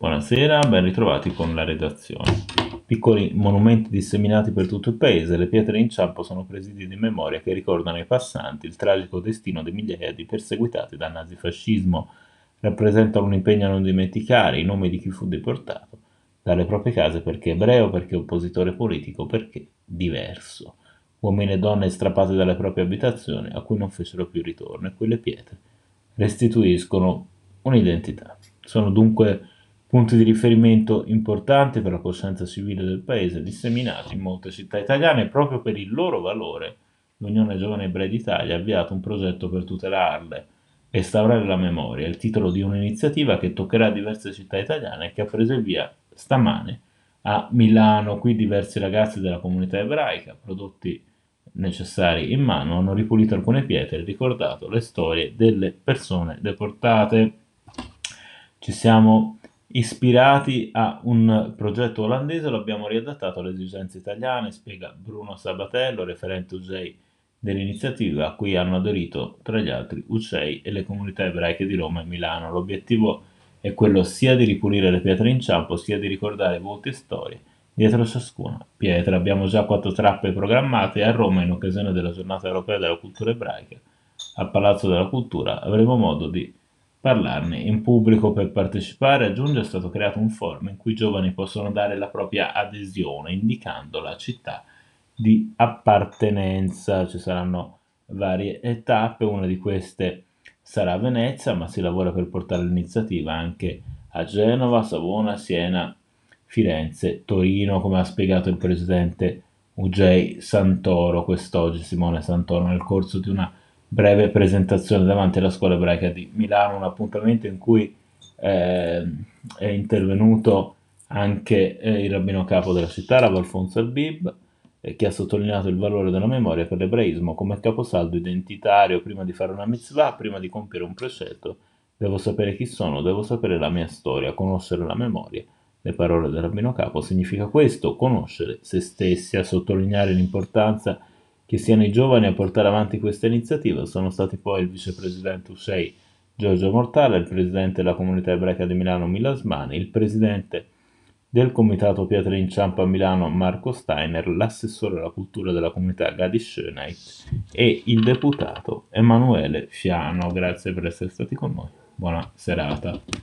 Buonasera, ben ritrovati con la redazione. Piccoli monumenti disseminati per tutto il paese, le pietre in inciampo sono presidi di memoria che ricordano ai passanti il tragico destino di migliaia di perseguitati dal nazifascismo. Rappresentano un impegno a non dimenticare i nomi di chi fu deportato dalle proprie case perché ebreo, perché oppositore politico, perché diverso. Uomini e donne strappati dalle proprie abitazioni a cui non fecero più ritorno e quelle pietre restituiscono un'identità. Sono dunque punti di riferimento importanti per la coscienza civile del paese, disseminati in molte città italiane proprio per il loro valore. L'Unione Giovane Ebrei d'Italia ha avviato un progetto per tutelarle e restaurare la memoria, il titolo di un'iniziativa che toccherà diverse città italiane e che ha preso il via stamane a Milano. Qui diversi ragazzi della comunità ebraica, prodotti necessari in mano, hanno ripulito alcune pietre e ricordato le storie delle persone deportate. Ci siamo ispirati a un progetto olandese, lo abbiamo riadattato alle esigenze italiane, spiega Bruno Sabatello, referente UGEI dell'iniziativa, a cui hanno aderito tra gli altri UCEI e le comunità ebraiche di Roma e Milano. L'obiettivo è quello sia di ripulire le pietre in inciampo, sia di ricordare volti e storie dietro ciascuna pietra. Abbiamo già quattro trappe programmate a Roma in occasione della giornata europea della cultura ebraica. Al Palazzo della Cultura avremo modo di parlarne in pubblico per partecipare. Aggiunge è stato creato un forum in cui i giovani possono dare la propria adesione indicando la città di appartenenza. Ci saranno varie tappe, una di queste sarà Venezia, ma si lavora per portare l'iniziativa anche a Genova, Savona, Siena, Firenze, Torino, come ha spiegato il presidente UJ Santoro quest'oggi, Simone Santoro, nel corso di una breve presentazione davanti alla scuola ebraica di Milano, un appuntamento in cui eh, è intervenuto anche eh, il rabbino capo della città, Rav Alfonso Albib, eh, che ha sottolineato il valore della memoria per l'ebraismo come caposaldo identitario. Prima di fare una mitzvah, prima di compiere un precetto, devo sapere chi sono, devo sapere la mia storia, conoscere la memoria. Le parole del rabbino capo significa questo, conoscere se stessi, a sottolineare l'importanza che siano i giovani a portare avanti questa iniziativa. Sono stati poi il vicepresidente Usei Giorgio Mortale, il presidente della comunità ebraica di Milano Milasmani, il presidente del comitato Pietre Inciampo a Milano Marco Steiner, l'assessore alla cultura della comunità Gadi Schönheit e il deputato Emanuele Fiano. Grazie per essere stati con noi. Buona serata.